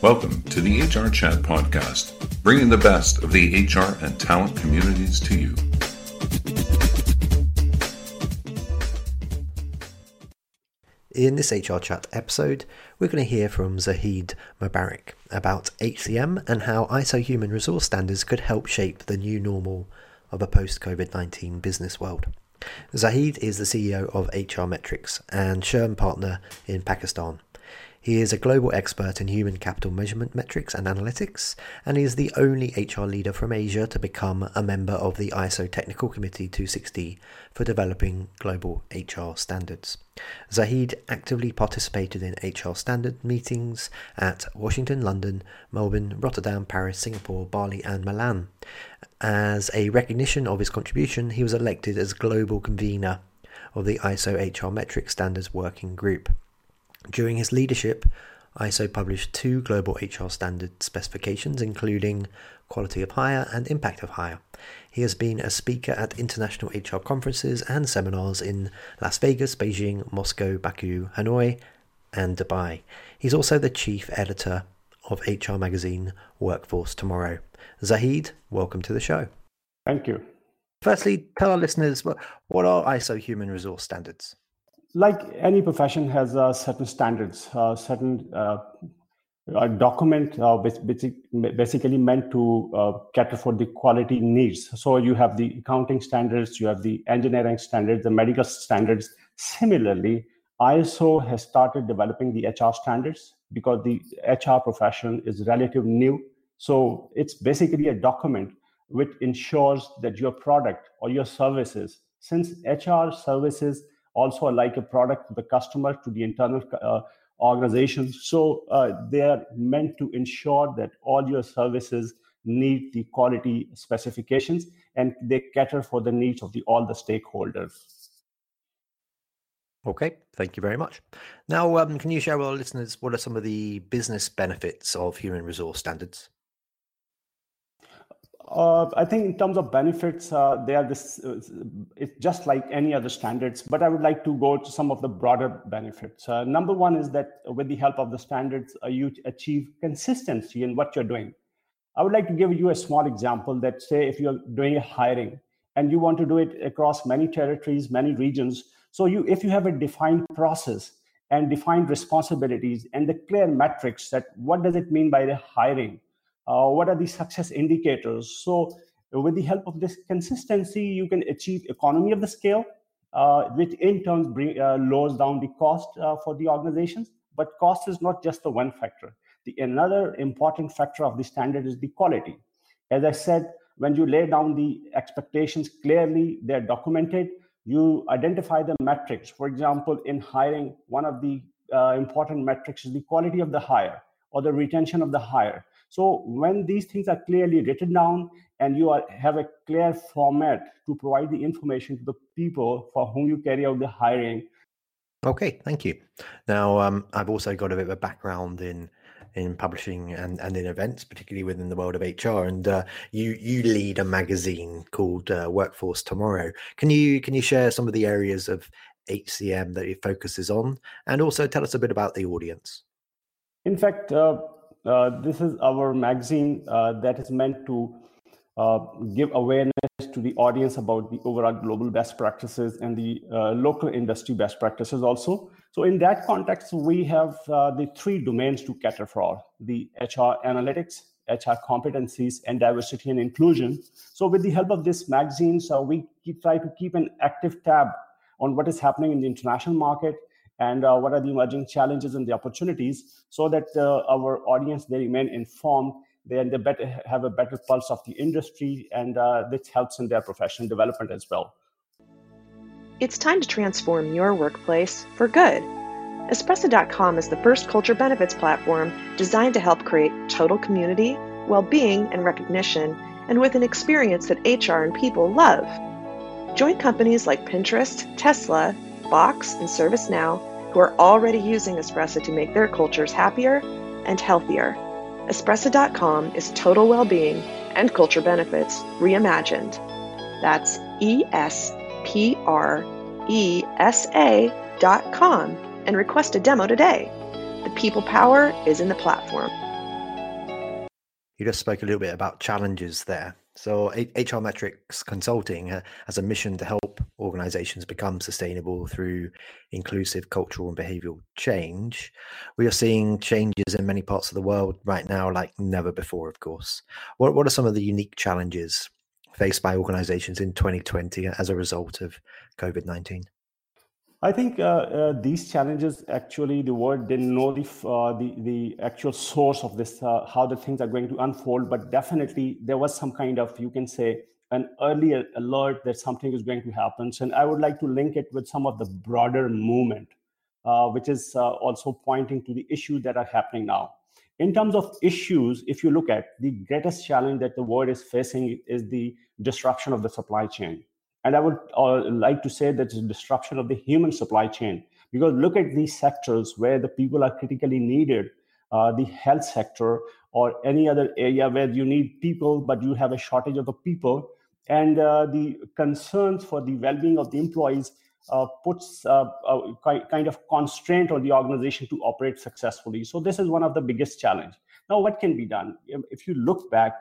Welcome to the HR Chat podcast, bringing the best of the HR and talent communities to you. In this HR Chat episode, we're going to hear from Zahid Mubarak about HCM and how ISO human resource standards could help shape the new normal of a post COVID 19 business world. Zahid is the CEO of HR Metrics and SHRM partner in Pakistan. He is a global expert in human capital measurement metrics and analytics, and he is the only HR leader from Asia to become a member of the ISO Technical Committee 260 for developing global HR standards. Zahid actively participated in HR standard meetings at Washington, London, Melbourne, Rotterdam, Paris, Singapore, Bali, and Milan. As a recognition of his contribution, he was elected as global convener of the ISO HR Metrics Standards Working Group. During his leadership, ISO published two global HR standard specifications, including quality of hire and impact of hire. He has been a speaker at international HR conferences and seminars in Las Vegas, Beijing, Moscow, Baku, Hanoi, and Dubai. He's also the chief editor of HR magazine Workforce Tomorrow. Zahid, welcome to the show. Thank you. Firstly, tell our listeners what, what are ISO human resource standards? Like any profession has uh, certain standards, uh, certain uh, document uh, basically meant to uh, cater for the quality needs. So you have the accounting standards, you have the engineering standards, the medical standards. Similarly, ISO has started developing the HR standards because the HR profession is relatively new. So it's basically a document which ensures that your product or your services, since HR services also like a product to the customer, to the internal uh, organizations. So uh, they are meant to ensure that all your services need the quality specifications and they cater for the needs of the all the stakeholders. Okay, thank you very much. Now, um, can you share with our listeners what are some of the business benefits of human resource standards? Uh, I think in terms of benefits, uh, they are this. Uh, it's just like any other standards, but I would like to go to some of the broader benefits. Uh, number one is that with the help of the standards, uh, you achieve consistency in what you're doing. I would like to give you a small example. That say, if you're doing a hiring and you want to do it across many territories, many regions, so you if you have a defined process and defined responsibilities and the clear metrics that what does it mean by the hiring what are the success indicators? So with the help of this consistency you can achieve economy of the scale uh, which in turn bring, uh, lowers down the cost uh, for the organizations. But cost is not just the one factor. The another important factor of the standard is the quality. As i said when you lay down the expectations clearly they're documented. You identify the metrics. For example in hiring one of the uh, important metrics is the quality of the hire or the retention of the hire so when these things are clearly written down and you are, have a clear format to provide the information to the people for whom you carry out the hiring. Okay, thank you. Now, um, I've also got a bit of a background in in publishing and, and in events, particularly within the world of HR. And uh, you you lead a magazine called uh, Workforce Tomorrow. Can you can you share some of the areas of HCM that it focuses on, and also tell us a bit about the audience? In fact, uh, uh, this is our magazine uh, that is meant to uh, give awareness to the audience about the overall global best practices and the uh, local industry best practices also. So in that context, we have uh, the three domains to cater for, the HR analytics, HR competencies, and diversity and inclusion. So with the help of this magazine, so we keep, try to keep an active tab on what is happening in the international market and uh, what are the emerging challenges and the opportunities so that uh, our audience they remain informed they, and they better have a better pulse of the industry and uh, this helps in their professional development as well. It's time to transform your workplace for good. Espresa.com is the first culture benefits platform designed to help create total community well-being and recognition and with an experience that hr and people love. Join companies like pinterest tesla Box, and ServiceNow who are already using Espresa to make their cultures happier and healthier. Espresa.com is total well being and culture benefits reimagined. That's E S P R E S A dot com and request a demo today. The people power is in the platform. You just spoke a little bit about challenges there. So, HR Metrics Consulting has a mission to help organizations become sustainable through inclusive cultural and behavioral change. We are seeing changes in many parts of the world right now, like never before, of course. What, what are some of the unique challenges faced by organizations in 2020 as a result of COVID 19? I think uh, uh, these challenges actually the world didn't know the uh, the, the actual source of this, uh, how the things are going to unfold. But definitely there was some kind of you can say an early alert that something is going to happen. And I would like to link it with some of the broader movement, uh, which is uh, also pointing to the issues that are happening now. In terms of issues, if you look at the greatest challenge that the world is facing is the disruption of the supply chain and I would uh, like to say that it's a disruption of the human supply chain because look at these sectors where the people are critically needed, uh, the health sector or any other area where you need people but you have a shortage of the people, and uh, the concerns for the well-being of the employees uh, puts uh, a kind of constraint on the organization to operate successfully. So this is one of the biggest challenge. Now, what can be done? If you look back,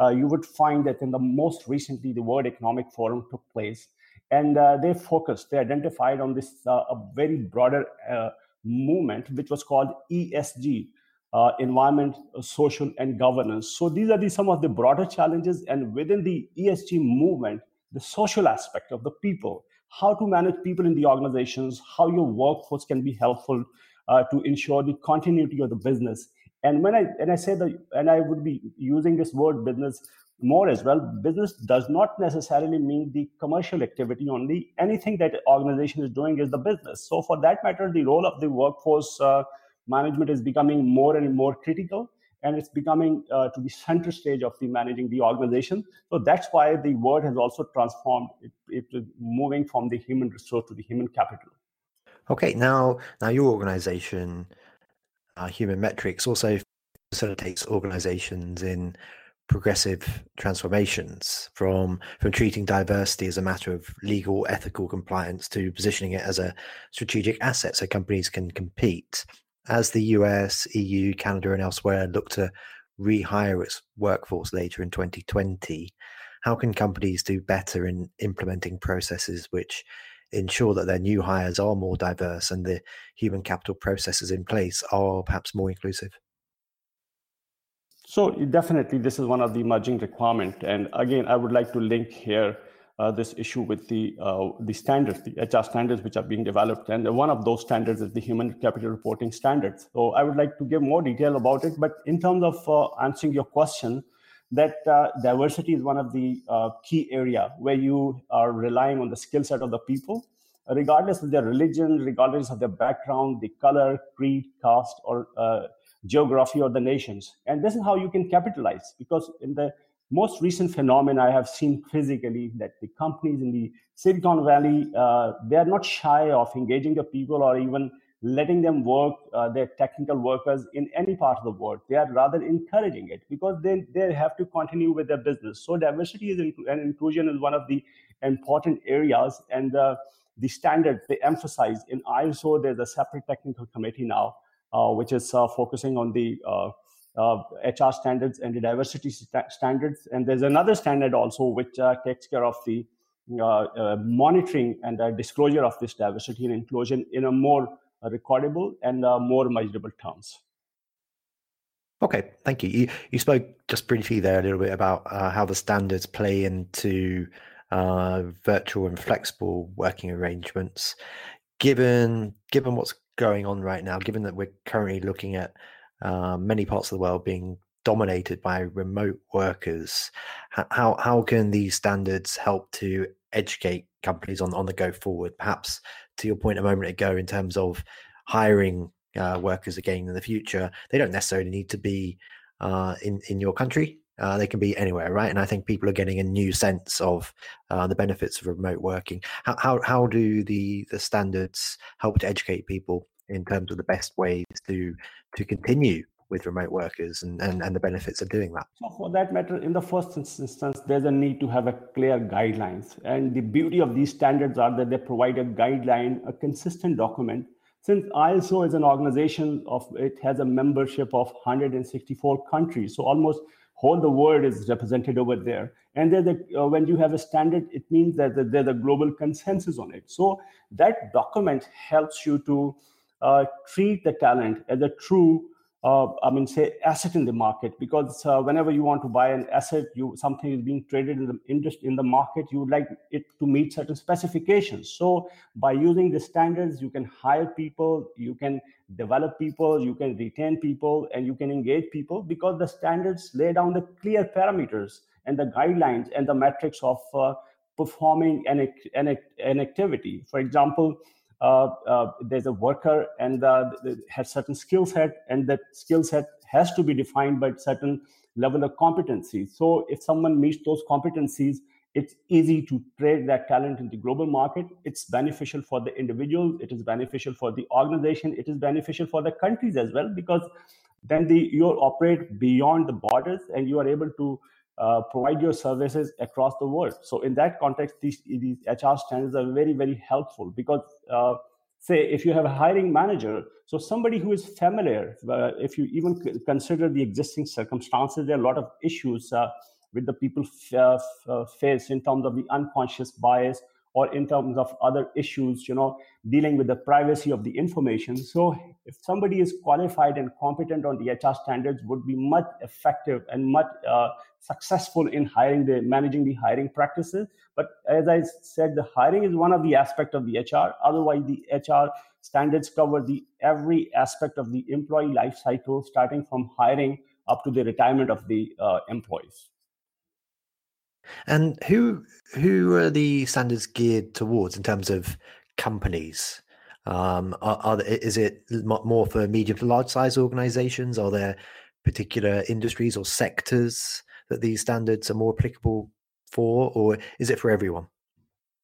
uh, you would find that in the most recently, the World Economic Forum took place, and uh, they focused, they identified on this uh, a very broader uh, movement, which was called ESG, uh, environment, social, and governance. So these are the, some of the broader challenges, and within the ESG movement, the social aspect of the people, how to manage people in the organizations, how your workforce can be helpful uh, to ensure the continuity of the business and when I and I say that, and I would be using this word business more as well. Business does not necessarily mean the commercial activity only. Anything that organization is doing is the business. So for that matter, the role of the workforce uh, management is becoming more and more critical and it's becoming uh, to the center stage of the managing the organization so that's why the word has also transformed it, it moving from the human resource to the human capital okay now now your organization uh, human metrics also facilitates organizations in progressive transformations from from treating diversity as a matter of legal ethical compliance to positioning it as a strategic asset so companies can compete. As the US, EU, Canada and elsewhere look to rehire its workforce later in 2020 how can companies do better in implementing processes which ensure that their new hires are more diverse and the human capital processes in place are perhaps more inclusive? So definitely, this is one of the emerging requirement. And again, I would like to link here uh, this issue with the uh, the standards, the HR standards which are being developed. And one of those standards is the human capital reporting standards. So I would like to give more detail about it. But in terms of uh, answering your question, that uh, diversity is one of the uh, key area where you are relying on the skill set of the people regardless of their religion regardless of their background the color creed caste or uh, geography or the nations. And this is how you can capitalize because in the most recent phenomenon i have seen physically that the companies in the silicon valley uh, they are not shy of engaging the people or even letting them work uh, their technical workers in any part of the world. They are rather encouraging it because they, they have to continue with their business. So diversity is and inclusion is one of the important areas. And uh, the standards they emphasize in ISO, there's a separate technical committee now, uh, which is uh, focusing on the HR uh, standards and the diversity st- standards. And there's another standard also which takes care of the monitoring and disclosure of this diversity and inclusion in a more recordable and uh, more measurable terms. Okay, thank you. You, you spoke just briefly there a little bit about uh, how the standards play into uh, virtual and flexible working arrangements. Given given what's going on right now, given that we're currently looking at uh, many parts of the world being dominated by remote workers, how how can these standards help to educate companies on on the go forward? Perhaps to your point a moment ago in terms of hiring uh, workers again in the future, they don't necessarily need to be uh, in in your country. Uh, they can be anywhere, right? And I think people are getting a new sense of uh, the benefits of remote working. How, how how do the the standards help to educate people in terms of the best ways to to continue with remote workers and, and, and the benefits of doing that? So for that matter, in the first instance, there's a need to have a clear guidelines. And the beauty of these standards are that they provide a guideline, a consistent document. Since ISO is an organization of, it has a membership of 164 countries. So almost whole the world is represented over there and the, uh, when you have a standard it means that there's a global consensus on it so that document helps you to uh, treat the talent as a true uh, I mean, say asset in the market because uh, whenever you want to buy an asset, you something is being traded in the industry in the market, you would like it to meet certain specifications. So by using the standards, you can hire people, you can develop people, you can retain people, and you can engage people because the standards lay down the clear parameters and the guidelines and the metrics of uh, performing an, an, an activity. For example, there's a worker and uh, has certain skill set, and that skill set has to be defined by certain level of competency. So if someone meets those competencies, it's easy to trade that talent in the global market. It's beneficial for the individual. It is beneficial for the organization. It is beneficial for the countries as well because then the you operate beyond the borders and you are able to uh, provide your services across the world. So in that context, these, these HR standards are very, very helpful because uh, say if you have a hiring manager, so somebody who is familiar, uh, if you even consider the existing circumstances, there are a lot of issues uh, with the people f- uh, face in terms of the unconscious bias or in terms of other issues, you know, dealing with the privacy of the information. So if somebody is qualified and competent on the HR standards would be much effective and much uh, successful in hiring the managing the hiring practices. But as I said, the hiring is one of the aspect of the HR. Otherwise, the HR standards cover the every aspect of the employee life cycle, starting from hiring up to the retirement of the uh, employees. And who who are the standards geared towards in terms of companies? Um, are, are is it more for medium to large size organizations? Are there particular industries or sectors that these standards are more applicable for, or is it for everyone?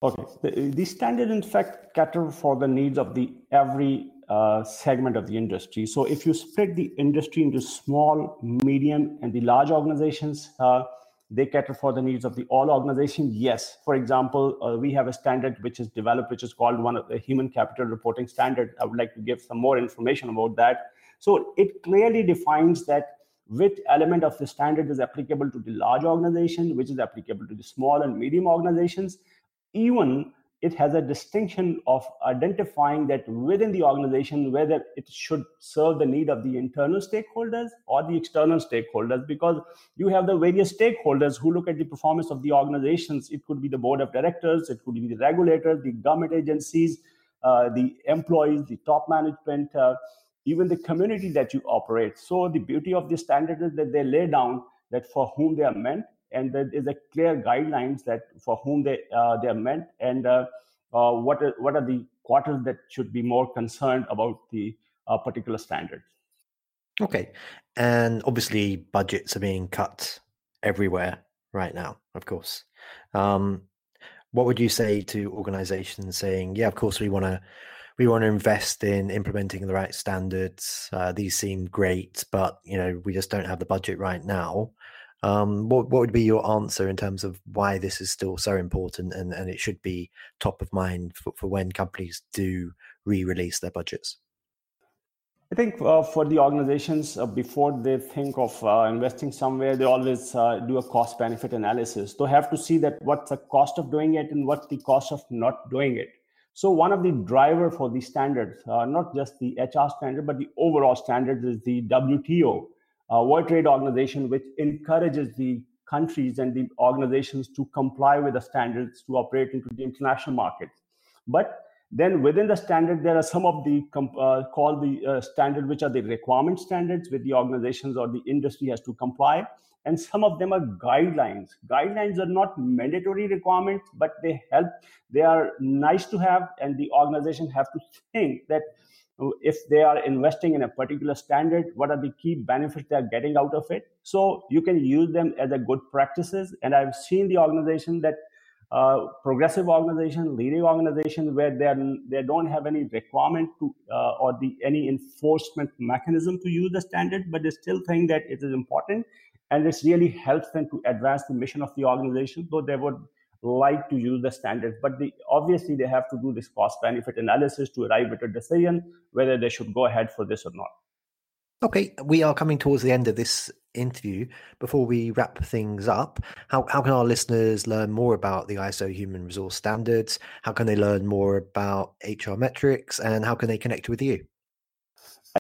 Okay, the, the standard in fact cater for the needs of the every uh, segment of the industry. So if you split the industry into small, medium, and the large organizations, uh, they cater for the needs of the all organization. Yes. For example uh, we have a standard which is developed which is called one of the human capital reporting standard. I would like to give some more information about that. So it clearly defines that which element of the standard is applicable to the large organization which is applicable to the small and medium organizations. Even it has a distinction of identifying that within the organization whether it should serve the need of the internal stakeholders or the external stakeholders because you have the various stakeholders who look at the performance of the organizations. It could be the board of directors it could be the regulators the government agencies uh, the employees the top management uh, even the community that you operate. So the beauty of the standard is that they lay down that for whom they are meant and there is a clear guidelines that for whom they uh, they are meant and uh, uh, what are what are the quarters that should be more concerned about the uh, particular standard. Okay, and obviously budgets are being cut everywhere right now. Of course, um, what would you say to organizations saying, "Yeah, of course we want to." We want to invest in implementing the right standards. Uh, these seem great, but you know we just don't have the budget right now. Um, what what would be your answer in terms of why this is still so important and, and it should be top of mind for, for when companies do re-release their budgets? I think uh, for the organizations, uh, before they think of uh, investing somewhere, they always uh, do a cost benefit analysis. They have to see that what's the cost of doing it and what's the cost of not doing it. So one of the driver for the standards, uh, not just the HR standard, but the overall standards is the WTO, uh, World Trade Organization, which encourages the countries and the organizations to comply with the standards to operate into the international markets. But then within the standard, there are some of the uh, called the uh, standard, which are the requirement standards, with the organizations or the industry has to comply, and some of them are guidelines. Guidelines are not mandatory requirements, but they help. They are nice to have, and the organization have to think that if they are investing in a particular standard what are the key benefits they are getting out of it so you can use them as a good practices and i've seen the organization that uh, progressive organization leading organization where they are, they don't have any requirement to uh, or the any enforcement mechanism to use the standard but they still think that it is important and this really helps them to advance the mission of the organization though they would like to use the standard. but they, obviously they have to do this cost benefit analysis to arrive at a decision whether they should go ahead for this or not. Okay, we are coming towards the end of this interview. Before we wrap things up, how, how can our listeners learn more about the ISO human resource standards? How can they learn more about HR metrics and how can they connect with you?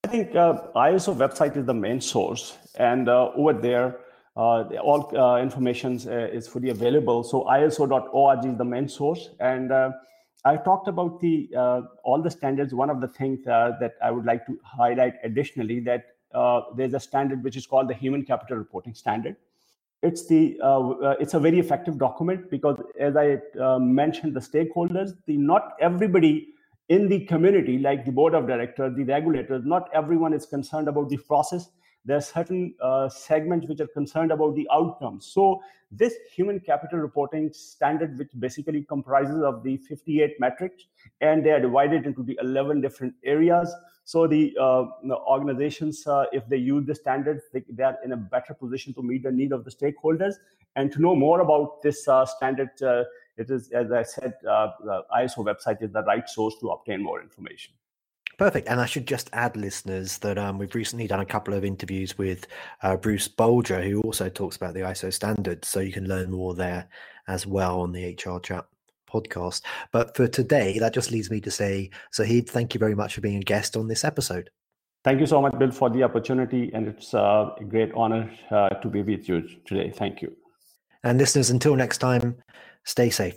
I think uh, ISO website is the main source, and uh, over there, uh, all uh, information uh, is fully available. So ISO.org is the main source, and uh, I talked about the uh, all the standards. One of the things uh, that I would like to highlight additionally that uh, there's a standard which is called the Human Capital Reporting Standard. It's the it's a very effective document because, as I mentioned, the stakeholders, the not everybody in the community, like the board of directors, the regulators, not everyone is concerned about the process. There are certain uh, segments which are concerned about the outcomes. So this human capital reporting standard, which basically comprises of the 58 metrics, and they are divided into the 11 different areas. So the, uh, the organizations, uh, if they use the standards, they, they, are in a better position to meet the need of the stakeholders. And to know more about this uh, standard uh, it is, as I said, uh, ISO website is the right source to obtain more information. Perfect. And I should just add, listeners, that um, we've recently done a couple of interviews with uh, Bruce Bolger, who also talks about the ISO standards. So you can learn more there as well on the HR Chat podcast. But for today, that just leads me to say, Zahid, thank you very much for being a guest on this episode. Thank you so much, Bill, for the opportunity. And it's uh, a great honor uh, to be with you today. Thank you. And listeners, until next time, Stay safe.